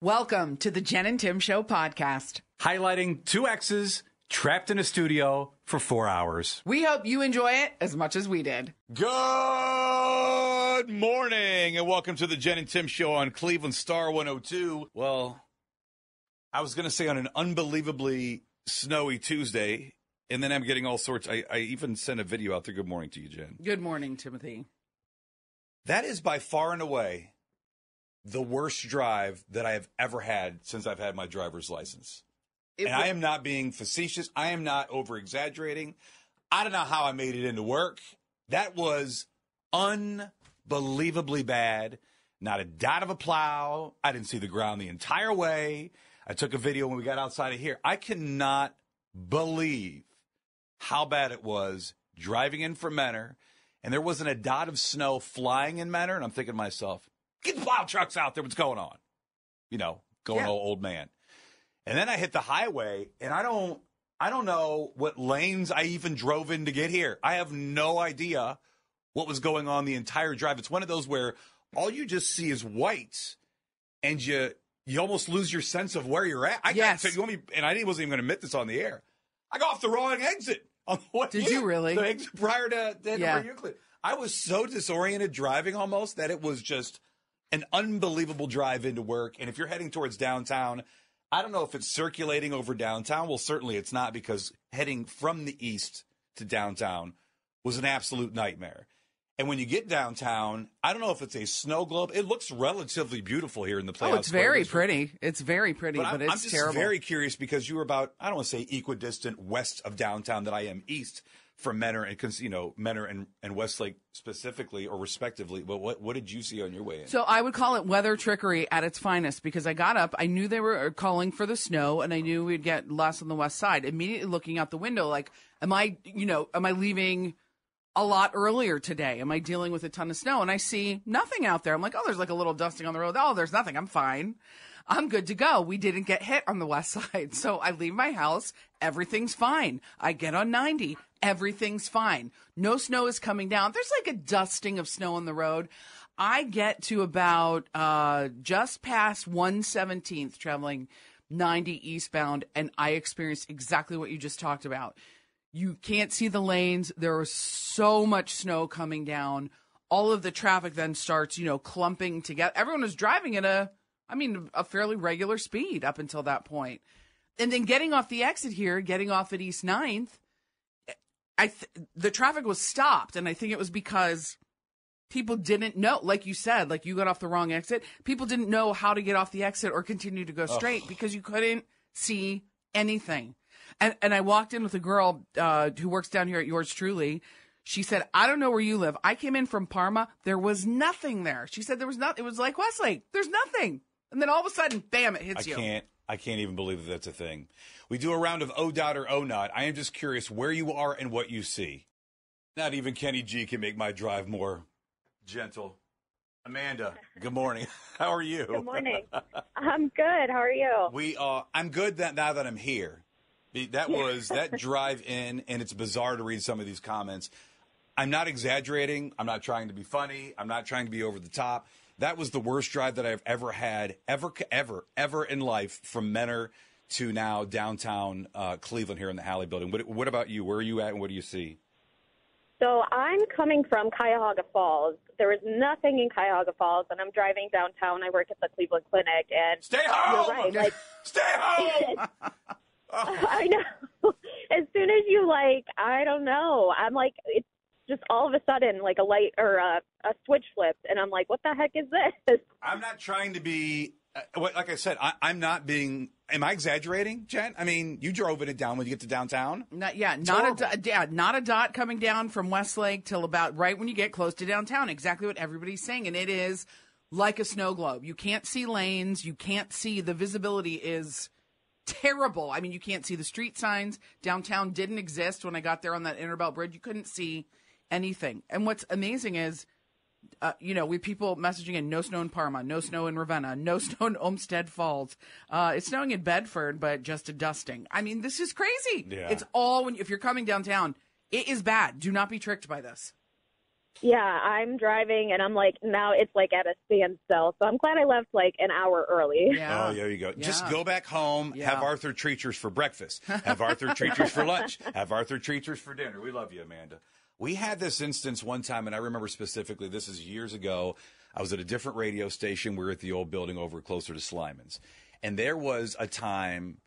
Welcome to the Jen and Tim Show podcast. highlighting two exes trapped in a studio for four hours. We hope you enjoy it as much as we did. Good morning and welcome to the Jen and Tim show on Cleveland Star 102. Well, I was going to say on an unbelievably snowy Tuesday, and then I'm getting all sorts. I, I even sent a video out there. Good morning to you, Jen. Good morning, Timothy. That is by far and away the worst drive that I have ever had since I've had my driver's license. It and wa- I am not being facetious. I am not over exaggerating. I don't know how I made it into work. That was unbelievably bad. Not a dot of a plow. I didn't see the ground the entire way. I took a video when we got outside of here. I cannot believe how bad it was driving in from Mentor, and there wasn't a dot of snow flying in Mentor. And I'm thinking to myself, get the plow trucks out there. What's going on? You know, going Yeah. old, old man. And then I hit the highway, and I don't, I don't know what lanes I even drove in to get here. I have no idea what was going on the entire drive. It's one of those where all you just see is white, and you you almost lose your sense of where you're at. I Yes. got, you want me, and I wasn't even going to admit this on the air. I got off the wrong exit. On the way Did you really? The exit prior to, to Yeah. Euclid. I was so disoriented driving almost that it was just an unbelievable drive into work. And if you're heading towards downtown, I don't know if it's circulating over downtown. Well, certainly it's not because heading from the east to downtown was an absolute nightmare. And when you get downtown, I don't know if it's a snow globe. It looks relatively beautiful here in the Playhouse Oh, it's very pretty. It's very pretty, But, but, I'm, it's I'm just terrible. very curious because you were about I don't want to say equidistant west of downtown that I am east from Mentor and you know Mentor and, and Westlake specifically or respectively. But what what did you see on your way in? So I would call it weather trickery at its finest because I got up, I knew they were calling for the snow, and I knew we'd get less on the west side. Immediately looking out the window, like, am I, you know, am I leaving a lot earlier today? Am I dealing with a ton of snow? And I see nothing out there. I'm like, oh, there's like a little dusting on the road. Oh, there's nothing. I'm fine. I'm good to go. We didn't get hit on the west side. So I leave my house. Everything's fine. I get on 90. Everything's fine. No snow is coming down. There's like a dusting of snow on the road. I get to about uh, just past 117th traveling 90 eastbound, and I experienced exactly what you just talked about. You can't see the lanes. There was so much snow coming down. All of the traffic then starts, you know, clumping together. Everyone was driving at a, I mean, a fairly regular speed up until that point. And then getting off the exit here, getting off at East 9th, I th- the traffic was stopped, and I think it was because people didn't know, like you said, like you got off the wrong exit. People didn't know how to get off the exit or continue to go straight because you couldn't see anything. And and I walked in with a girl uh, who works down here at yours truly. She said, "I don't know where you live. I came in from Parma. There was nothing there." She said there was not. It was like Westlake. There's nothing. And then all of a sudden, bam! It I hits you. can't. I can't even believe that that's a thing. We do a round of O dot or O not. I am just curious where you are and what you see. Not even Kenny G can make my drive more gentle. Amanda, good morning. How are you? Good morning. I'm good. How are you? We are. I'm good that now that I'm here. That was that drive in and it's bizarre to read some of these comments. I'm not exaggerating. I'm not trying to be funny. I'm not trying to be over the top. That was the worst drive that I've ever had, ever, ever, ever in life from Mentor to now downtown uh, Cleveland here in the Halle building. What, what about you? Where are you at and what do you see? So I'm coming from Cuyahoga Falls. There is nothing in Cuyahoga Falls, and I'm driving downtown. I work at the Cleveland Clinic, and Stay home. right. Like Stay home. I know. as soon as you like, I don't know. I'm like, it's all of a sudden like a light or a, a switch flipped, and I'm like, what the heck is this? I'm not trying to be. Uh, what- like I said, I, I'm not being. Am I exaggerating, Jen? I mean, you drove it down when you get to downtown. Not, yeah, not a horrible. dot, yeah, not a dot coming down from Westlake till about right when you get close to downtown. Exactly what everybody's saying, and it is like a snow globe. You can't see lanes. You can't see the visibility is terrible. I mean, you can't see the street signs. Downtown didn't exist when I got there on that Innerbelt Bridge. You couldn't see anything. And what's amazing is uh, you know, we people messaging in no snow in Parma, no snow in Ravenna, no snow in Olmsted Falls. Uh, it's snowing in Bedford, but just a dusting. I mean, this is crazy. Yeah. It's all when if you're coming downtown, it is bad. Do not be tricked by this. Yeah, I'm driving, and I'm like, now it's like at a standstill. So I'm glad I left like an hour early. Yeah. Oh, there you go. Just go back home, Yeah. have Arthur Treachers for breakfast, have Arthur Treachers for lunch, have Arthur Treachers for dinner. We love you, Amanda. We had this instance one time, and I remember specifically, this is years ago. I was at a different radio station. We were at the old building over closer to Slyman's. And there was a time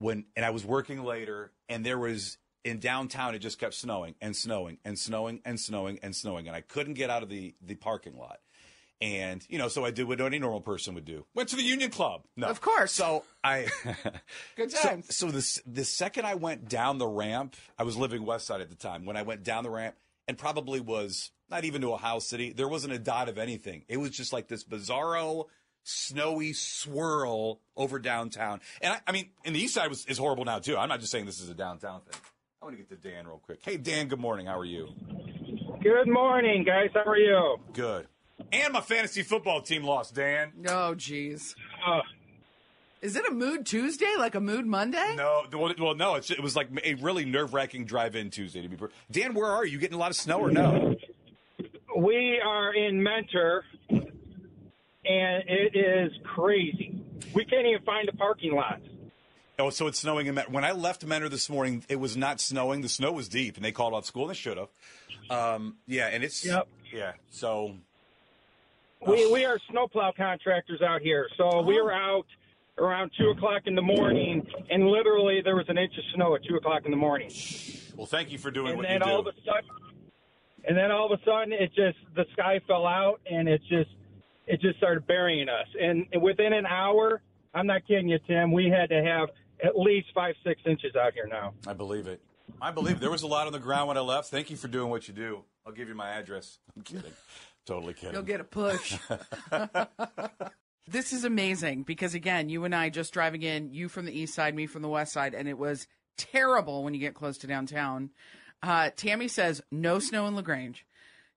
when, and I was working later, and there was in downtown, it just kept snowing and snowing and snowing and snowing and snowing. And I couldn't get out of the, the parking lot. And, you know, so I did what any normal person would do. Went to the Union Club. No. Of course. So I. Good so, times. so the, the second I went down the ramp, I was living West Side at the time. When I went down the ramp and probably was not even to a house city, there wasn't a dot of anything. It was just like this bizarro, snowy swirl over downtown. And I, I mean, and the east side was, is horrible now too. I'm not just saying this is a downtown thing. I want to get to Dan real quick. Hey, Dan, good morning. How are you? Good morning, guys. How are you? Good. And my fantasy football team lost, Dan. Oh, jeez. Uh, Is it a mood Tuesday, like a mood Monday? No, well, well no, it's, it was like a really nerve wracking drive in Tuesday. To be per- Dan, where are you? You getting a lot of snow or no? we are in Mentor, and it is crazy. We can't even find a parking lot. Oh, so it's snowing in Mentor. When I left Mentor this morning, it was not snowing. The snow was deep, and they called off school, and they should have. Um, yeah, and it's Yep. yeah. So We we are snowplow contractors out here, so we were out around two o'clock in the morning, and literally there was an inch of snow at two o'clock in the morning. well, thank you for doing And what then you all do. of a sudden, and then all of a sudden, it just the sky fell out, and it just it just started burying us. And within an hour, I'm not kidding you, Tim, we had to have at least five six inches out here now. I believe it. I believe it. there was a lot on the ground when I left. Thank you for doing what you do. I'll give you my address. I'm kidding. Totally kidding. You'll get a push. this is amazing because again, you and I just driving in, you from the east side, me from the west side, and it was terrible when you get close to downtown. Uh, Tammy says no snow in Lagrange.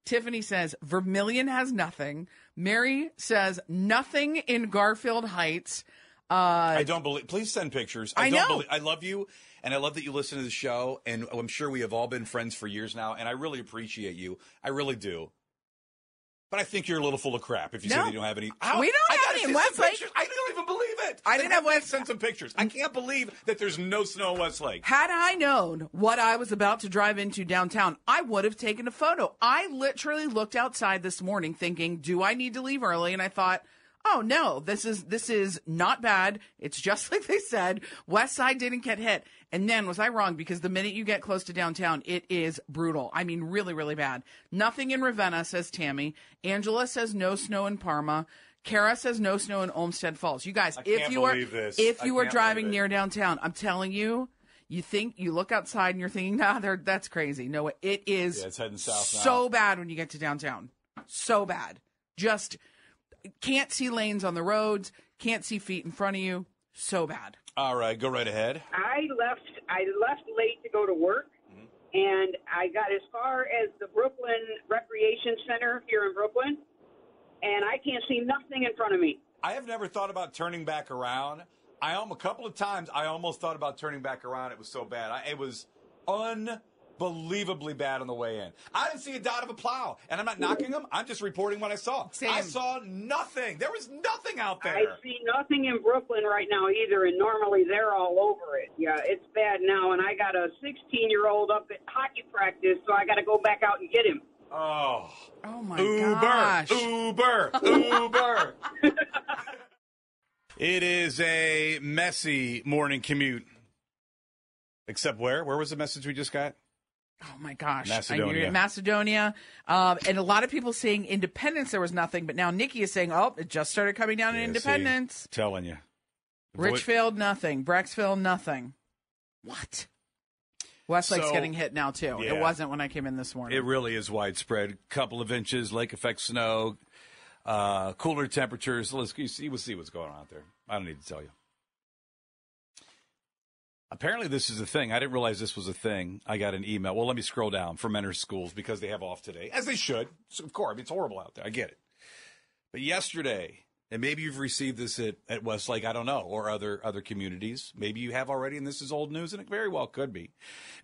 Tiffany says Vermilion has nothing. Mary says nothing in Garfield Heights. Uh, I don't believe. Please send pictures. I, I don't know. Believe, I love you, and I love that you listen to the show. And I'm sure we have all been friends for years now, and I really appreciate you. I really do. But I think you're a little full of crap if you say that you don't have any. We don't I have any see in some Westlake. pictures. I don't even believe it. I didn't have West. West- Send some pictures. I can't believe that there's no snow in Westlake. Had I known what I was about to drive into downtown, I would have taken a photo. I literally looked outside this morning thinking, do I need to leave early? And I thought, oh no, this is this is not bad. It's just like they said. West Side didn't get hit. And then was I wrong? Because the minute you get close to downtown, it is brutal. I mean, really, really bad. Nothing in Ravenna, says Tammy. Angela says no snow in Parma. Kara says no snow in Olmsted Falls. You guys, if you are this. if I you are driving near downtown, I'm telling you, you think you look outside and you're thinking, nah, they're, that's crazy. No, it is Yeah, it's heading south now. so bad when you get to downtown. So bad. Just can't see lanes on the roads, can't see feet in front of you. So bad. All right, go right ahead. I left. I left late to go to work, and I got as far as the Brooklyn Recreation Center here in Brooklyn, and I can't see nothing in front of me. I have never thought about turning back around. I almost a couple of times I almost thought about turning back around. It was so bad. I, it was unbelievably bad on the way in. I didn't see a dot of a plow, and I'm not knocking them. I'm just reporting what I saw. I saw nothing. There was nothing out there. I see nothing in Brooklyn right now either, and normally they're all over it. Yeah, it's bad now, and I got a 16 year old up at hockey practice, so I got to go back out and get him. Oh, Oh my Uber, gosh. Uber, Uber. it is a messy morning commute. Except where? Where was the message we just got? Oh my gosh. Macedonia. Macedonia. Um, and a lot of people saying Independence there was nothing, but now Nikki is saying, oh, it just started coming down in Yeah, see, Independence. telling you. Richfield, nothing. Brecksville, nothing. What? Westlake's So- getting hit now too. Yeah. It wasn't when I came in this morning. It really is widespread. Couple of inches, lake effect snow, uh, cooler temperatures. Let's see, we'll see what's going on out there. I don't need to tell you. Apparently, this is a thing. I didn't realize this was a thing. I got an email. Well, let me scroll down from Mentor schools because they have off today, as they should. So, of course, I mean, it's horrible out there. I get it. But yesterday, and maybe you've received this at, at Westlake, I don't know, or other other communities. Maybe you have already, and this is old news, and it very well could be.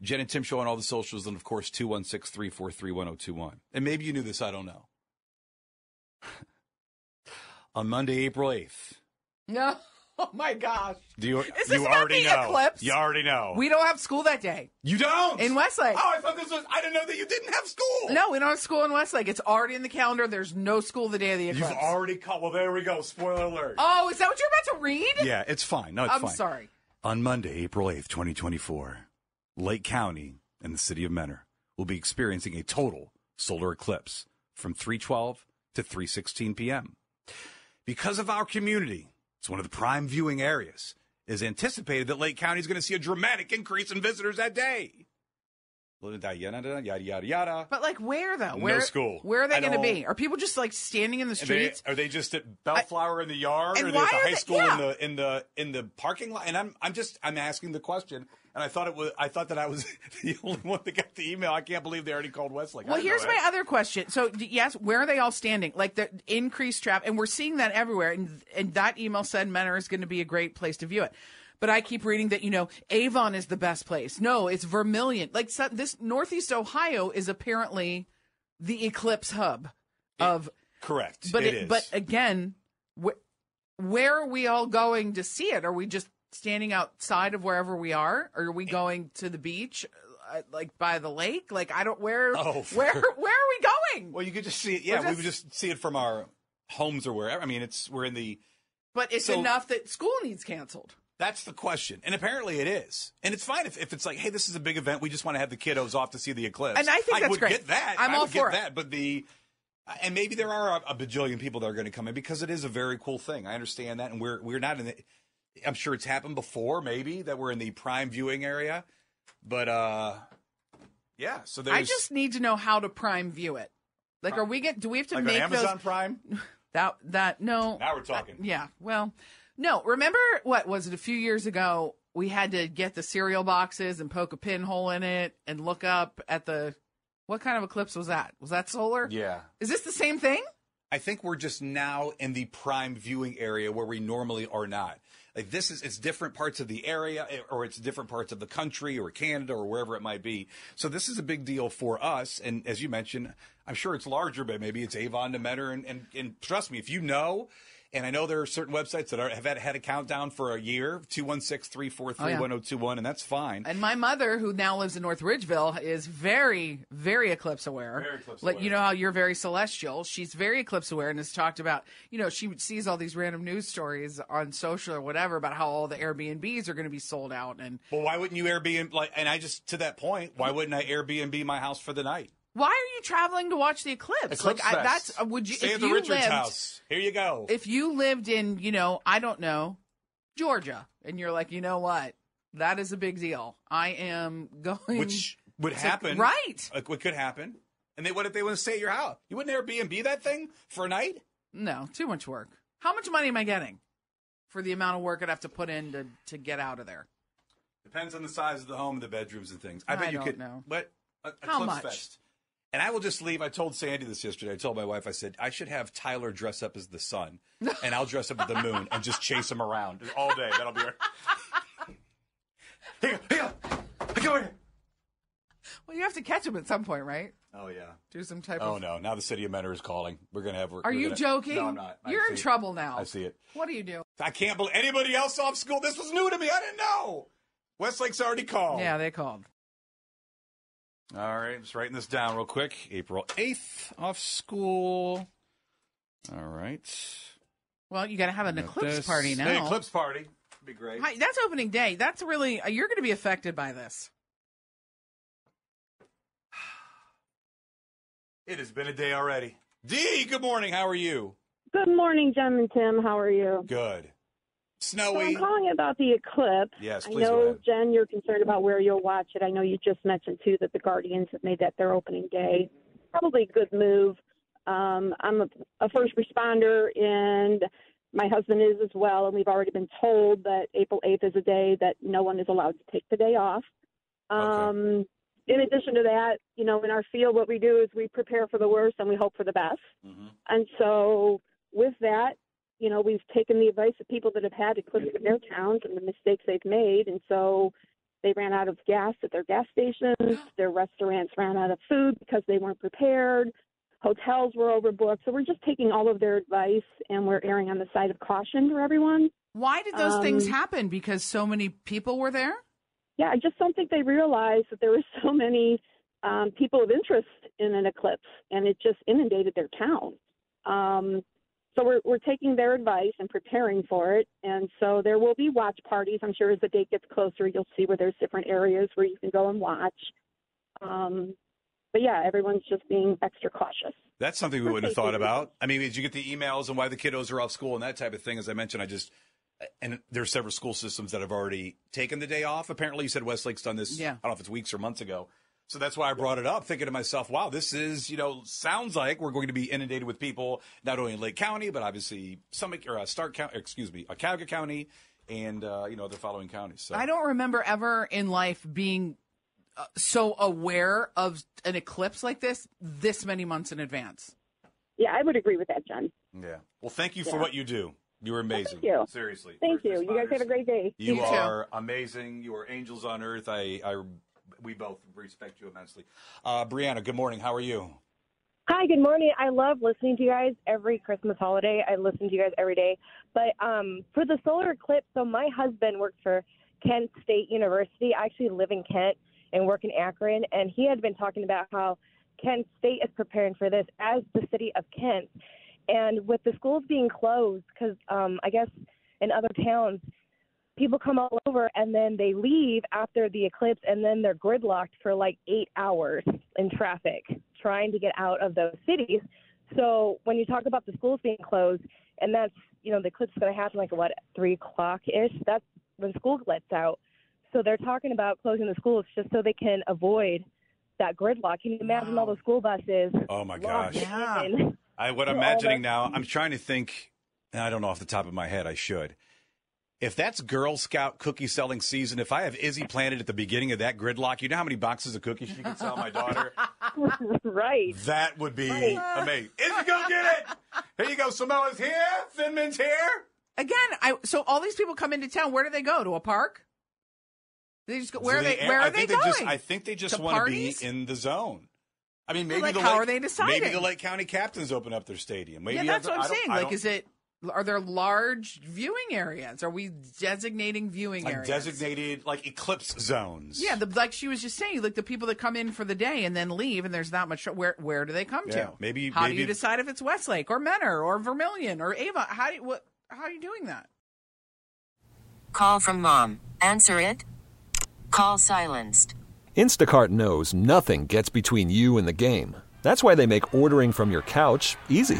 Jen and Tim show on all the socials, and of course, 216 343 1021. And maybe you knew this, I don't know. on Monday, April 8th. no. Oh my gosh. Do you, Is this you about already the know. eclipse? You already know. We don't have school that day. you don't? In Westlake. Oh, I thought this was, I didn't know that you didn't have school. No, we don't have school in Westlake. It's already in the calendar. There's no school the day of the eclipse. You've already caught. Well, there we go. Spoiler alert. Oh, is that what you're about to read? Yeah, it's fine. No, it's I'm fine. sorry. On Monday, April 8th, 2024, Lake County and the city of Mentor will be experiencing a total solar eclipse from 312 to 316 p.m. Because of our community, it's one of the prime viewing areas, it is anticipated that Lake County is going to see a dramatic increase in visitors that day. Yada, yada, yada. But like where though? No Where school. Where are they going to be? Are people just like standing in the Are they, streets? are they just at Bellflower in the yard, or are they at the high they- school yeah. in the in the in the parking lot? And I'm I'm just I'm asking the question, and I thought it was I thought that I was the only one that got the email. I can't believe they already called Westlake. Well, here's my other question. So, yes, where are they all standing? Like the increased traffic, and we're seeing that everywhere. And and that email said Mentor is going to be a great place to view it. But I keep reading that you know Avon is the best place. No, it's Vermilion. Like so, this Northeast Ohio is apparently the eclipse hub of. correct. But it it, but again, wh- where are we all going to see it? Are we just standing outside of wherever we are? Or are we going to the beach, uh, like by the lake? Like I don't where Oh, where where are we going? well, you could just see it. Yeah, We're we would just see it from our homes or wherever. I mean, it's we're in the. But it's So- enough that school needs canceled. That's the question, and apparently it is. And it's fine if, if it's like, hey, this is a big event. We just want to have the kiddos off to see the eclipse. And I think that's would great. get that. I'm I all would for get it. that. But the and maybe there are a, a bajillion people that are going to come in because it is a very cool thing. I understand that, and we're we're not in the. I'm sure it's happened before, maybe that we're in the prime viewing area, but uh, yeah. So there's I just need to know how to prime view it. Like, are we get? Do we have to like make on Amazon those? Prime. That that no. Now we're talking. Yeah. Well, no. Remember what was it a few years ago? We had to get the cereal boxes and poke a pinhole in it and look up at the. What kind of eclipse was that? Was that solar? Yeah. Is this the same thing? I think we're just now in the prime viewing area where we normally are not. Like this is it's different parts of the area eh, or it's different parts of the country or Canada or wherever it might be. So this is a big deal for us. And as you mentioned, I'm sure it's larger, but maybe it's Avon to Mentor. And, and, and trust me, if you know, and I know there are certain websites that are, have had, had a countdown for a year, 216 343 1021, and that's fine. And my mother, who now lives in North Ridgeville, is very, very eclipse aware. Very eclipse like aware. you know how you're very celestial. She's very eclipse aware and has talked about. You know, she sees all these random news stories on social or whatever about how all the Airbnbs are going to be sold out. And Well, why wouldn't you Airbnb? Like, and I just to that point, why wouldn't I Airbnb my house for the night? Why are you traveling to watch the eclipse? Eclipse like I, that's uh, would you Stay if at the you Richards lived house? Here you go. if you lived in you know I don't know Georgia and you're like you know what that is a big deal. I am going which would to- happen, right? Like what could happen? And they what if they want to stay at your house? You wouldn't Airbnb that thing for a night? No, too much work. How much money am I getting for the amount of work I'd have to put in to, to get out of there? Depends on the size of the home, the bedrooms, and things. I, I bet you could. know. But a, How much? Fest. And I will just leave. I told Sandy this yesterday. I told my wife. I said I should have Tyler dress up as the sun, and I'll dress up as the moon and just chase him around all day. That'll be. Our... Here, here. Come over here. Well, you have to catch him at some point, right? Oh yeah. Do some type of Oh of. no! Now the city of Mentor is calling. We're gonna have. Are we're you gonna- joking? No, I'm not. I You're in it. trouble now. I see it. What do you do? I can't believe anybody else off school. This was new to me. I didn't know. Westlake's already called. Yeah, they called. All right, just writing this down real quick. April 8th off school. All right. Well, you got to have an Got eclipse this. party now. Hey, eclipse party. Be great. Hi, that's opening day. That's really uh, you're going to be affected by this. It has been a day already. Dee, good morning. How are you? Good morning, Jen and Tim. How are you? Good. So I'm calling about the eclipse. Yes, I please go know. Jen, you're concerned about where you'll watch it. I know you just mentioned too that the Guardians have made that their opening day. Probably a good move. Um, I'm a, a first responder, and my husband is as well. And we've already been told that April 8th is a day that no one is allowed to take the day off. Um, In addition to that, you know, in our field, what we do is we prepare for the worst and we hope for the best. Mm-hmm. And so, with that, you know, we've taken the advice of people that have had eclipse in their towns and the mistakes they've made. And so they ran out of gas at their gas stations. Their restaurants ran out of food because they weren't prepared. Hotels were overbooked. So we're just taking all of their advice and we're erring on the side of caution for everyone. Why did those things Um, happen? Because so many people were there. Yeah, I just don't think they realized that there were so many um, people of interest in an eclipse, and it just inundated their town. Um, so we're we're taking their advice and preparing for it, and so there will be watch parties. I'm sure as the date gets closer, you'll see where there's different areas where you can go and watch. Um, but yeah, everyone's just being extra cautious. That's something we wouldn't have thought about. I mean, did you get the emails and why the kiddos are off school and that type of thing? As I mentioned, I just and there are several school systems that have already taken the day off. Apparently, you said Westlake's done this. Yeah. I don't know if it's weeks or months ago. So that's why I brought it up, thinking to myself, wow, this is, you know, sounds like we're going to be inundated with people, not only in Lake County, but obviously Summit or uh, Stark County, excuse me, uh, Cuyahoga County and, uh, you know, the following counties. So I don't remember ever in life being uh, so aware of an eclipse like this this many months in advance. Yeah, I would agree with that, Jen. Yeah. Well, thank you for Yeah. what you do. You're amazing. Thank you. Seriously. Thank First you. You guys have a great day. You, You too. are amazing. You are angels on earth. I, I, we both respect you immensely. Uh, Brianna, good morning. How are you? Hi, good morning. I love listening to you guys every Christmas holiday. I listen to you guys every day. But um, for the solar eclipse, so my husband works for Kent State University. I actually live in Kent and work in Akron, and he had been talking about how Kent State is preparing for this as the city of Kent. And with the schools being closed, because um, I guess in other towns, people come all over and then they leave after the eclipse and then they're gridlocked for like eight hours in traffic trying to get out of those cities. So when you talk about the schools being closed and that's you know the eclipse is going to happen like what three o'clock ish. That's when school lets out. So they're talking about closing the schools just so they can avoid that gridlock. Can you imagine all those school buses? Oh my gosh. Yeah. I, what I'm imagining now, I'm trying to think, and I don't know off the top of my head, I should. If that's Girl Scout cookie selling season, if I have Izzy planted at the beginning of that gridlock, you know how many boxes of cookies she could sell my daughter? right. That would be Right. amazing. Izzy, go get it! Here you go. Samoa's here. Finman's here. Again, I so all these people come into town. Where do they go? To a park? They just go. Where So are they? air- Where I are they think going? Just, I think they just To want to be in the zone. I mean, maybe like, the how Lake, are they deciding? Maybe the Lake County Captains open up their stadium. Maybe yeah, that's other- what I'm I saying. Like, is it? Are there large viewing areas? Are we designating viewing like areas? designated like eclipse zones? Yeah, the, like she was just saying, like the people that come in for the day and then leave, and there's not much. Where where do they come Yeah, to? maybe- How do you decide if it's Westlake or Mentor or Vermilion or Ava? How do you, what? How are you doing that? Call from mom. Answer it. Call silenced. Instacart knows nothing gets between you and the game. That's why they make ordering from your couch easy.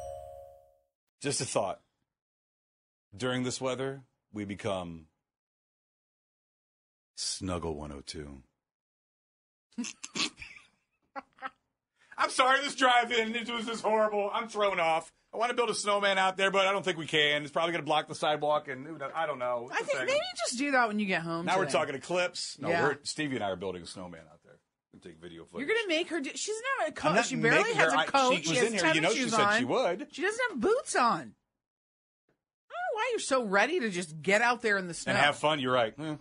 Just a thought. During this weather, we become Snuggle 102. I'm sorry, this drive-in it was just horrible. I'm thrown off. I want to build a snowman out there, but I don't think we can. It's probably going to block the sidewalk, and who knows- I don't know. I think maybe just do that when you get home. now we're today. talking eclipse. No, Yeah. we're, Stevie and I are building a snowman out We take video footage. You're gonna make her. Do, she's not a coat. She barely has her- a I- coat. she was has in here. You know she said on. she would. She doesn't have boots on. I don't know why you're so ready to just get out there in the snow and have fun. You're right. Because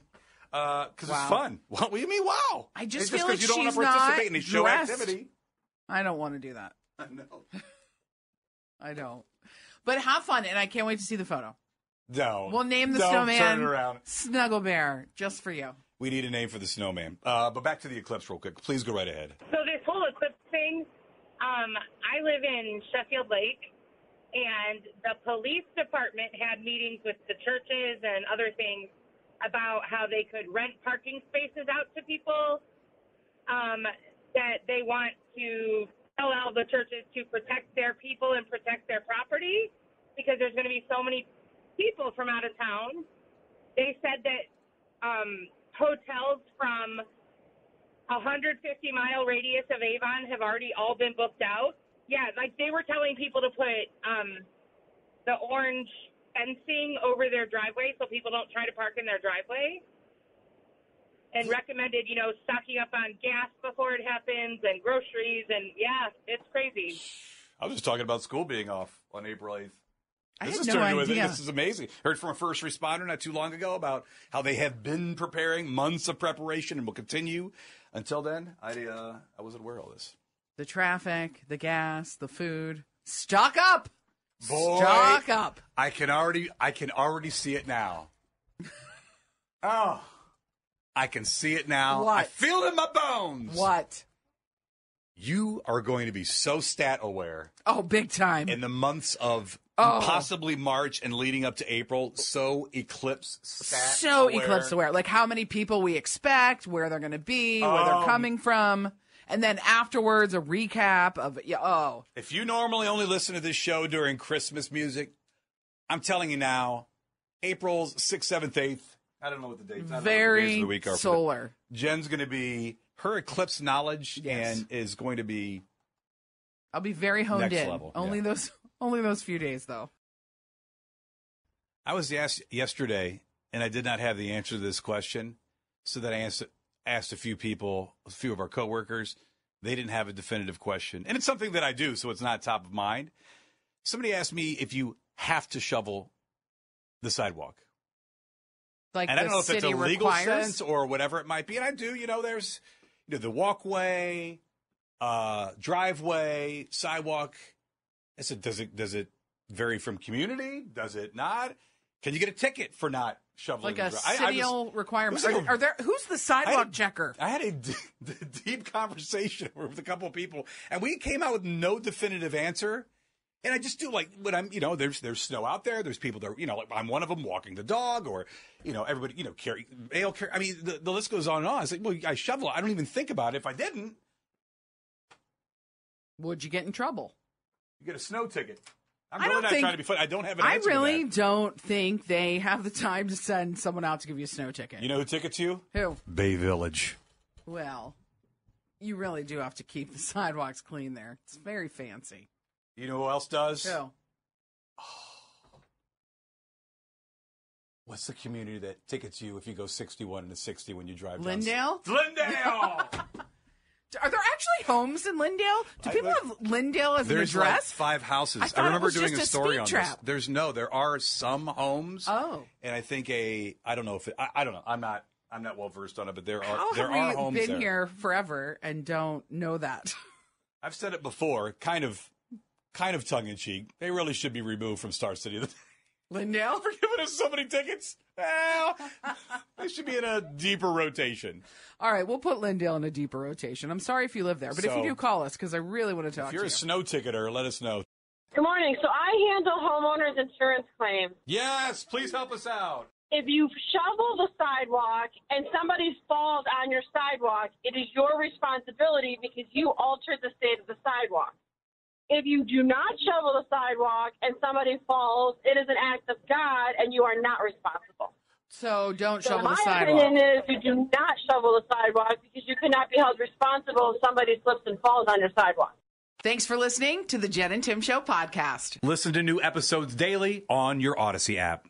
uh, Wow. it's fun. What do you mean? Wow! I just It's feel 'cause like you don't she's want to participate not in the show dressed. activity. I don't want to do that. I know. I don't. But have fun, and I can't wait to see the photo. No. We'll name the Don't snowman Turn it around. Snuggle Bear just for you. We need a name for the snowman. Uh, but back to the eclipse real quick. Please go right ahead. So this whole eclipse thing, um, I live in Sheffield Lake, and the police department had meetings with the churches and other things about how they could rent parking spaces out to people. Um, that they want to allow the churches to protect their people and protect their property because there's going to be so many people from out of town. They said that um, hotels from 150 mile radius of Avon have already all been booked out. Yeah, like they were telling people to put um, the orange fencing over their driveway so people don't try to park in their driveway. And recommended, you know, stocking up on gas before it happens and groceries and yeah, it's crazy. I was just talking about school being off on April 8th. I This had is no turning idea. This is amazing. Heard from a first responder not too long ago about how they have been preparing months of preparation and will continue. Until then, I uh, I wasn't aware of all this. The traffic, the gas, the food. Stock up. Boy, Stock up. I can already I can already see it now. oh, I can see it now. I feel it in my bones. What? You are going to be so stat aware Oh, big time. in the months of Oh. possibly March and leading up to April. So eclipse stat so aware. eclipse aware. Like how many people we expect, where they're going to be, where they're Um, coming from, and then afterwards a recap of yeah. Oh, If you normally only listen to this show during Christmas music, I'm telling you now, April's 6th, 7th, 8th. I don't know what the dates. I don't know what the days very of the week are solar. Jen's going to be her eclipse knowledge Yes. and is going to be I'll be very honed in. level, Only yeah. those, only those few days though. I was asked yesterday, and I did not have the answer to this question, so that I asked, asked a few people, a few of our coworkers. They didn't have a definitive question, and it's something that I do, so it's not top of mind. Somebody asked me if you have to shovel the sidewalk, Like and I don't know if it's a legal requires. sense or whatever it might be. And I do, you know, there's you know the walkway, uh, driveway, sidewalk. I said, does it does it vary from community? Does it not? Can you get a ticket for not shoveling? like a city requirement. Are, are there? Who's the sidewalk checker? I had a d- d- deep conversation with a couple of people, and we came out with no definitive answer. And I just do like when I'm, you know, there's there's snow out there. There's people that, are, you know, like I'm one of them walking the dog, or you know, everybody, you know, carry mail carry. I mean, the, the list goes on and on. It's like, well, I shovel. I don't even think about it. If I didn't, Would you get in trouble? you get a snow ticket. I'm I really don't not think- trying to be funny. I don't have an I answer. to really that. don't think they have the time to send someone out to give you a snow ticket. You know who tickets you? Who? Bay Village. Well, you really do have to keep the sidewalks clean there. It's very fancy. You know who else does? Who? What's the community that tickets you if you go 61 and a 60 when you drive down? Linndale? Linndale! Are there actually homes in Linndale? Do I- people have Linndale as There's an like address? five houses. I I, thought it remember was doing just a a story speed on this. There's no. There are some homes. Oh. And I think a. I don't know if it, I, I don't know. I'm not. I'm not well versed on it, but there are How there have are we homes been there. here forever and don't know that? I've said it before, kind of, kind of tongue in cheek. They really should be removed from Star City. Linndale? For giving us so many tickets. Well, they should be in a deeper rotation. All right, we'll put Linndale in a deeper rotation. I'm sorry if you live there, but if you do, call us because I really want to talk to you. If you're a you. snow ticketer, let us know. Good morning. So I handle homeowners insurance claims. Yes, please help us out. If you shovel the sidewalk and somebody falls on your sidewalk, it is your responsibility because you altered the state of the sidewalk. If you do not shovel the sidewalk and somebody falls, it is an act of God and you are not responsible. So don't So shovel the sidewalk. My opinion is you do not shovel the sidewalk because you cannot be held responsible if somebody slips and falls on your sidewalk. Thanks for listening to the Jen and Tim Show podcast. Listen to new episodes daily on your Odyssey app.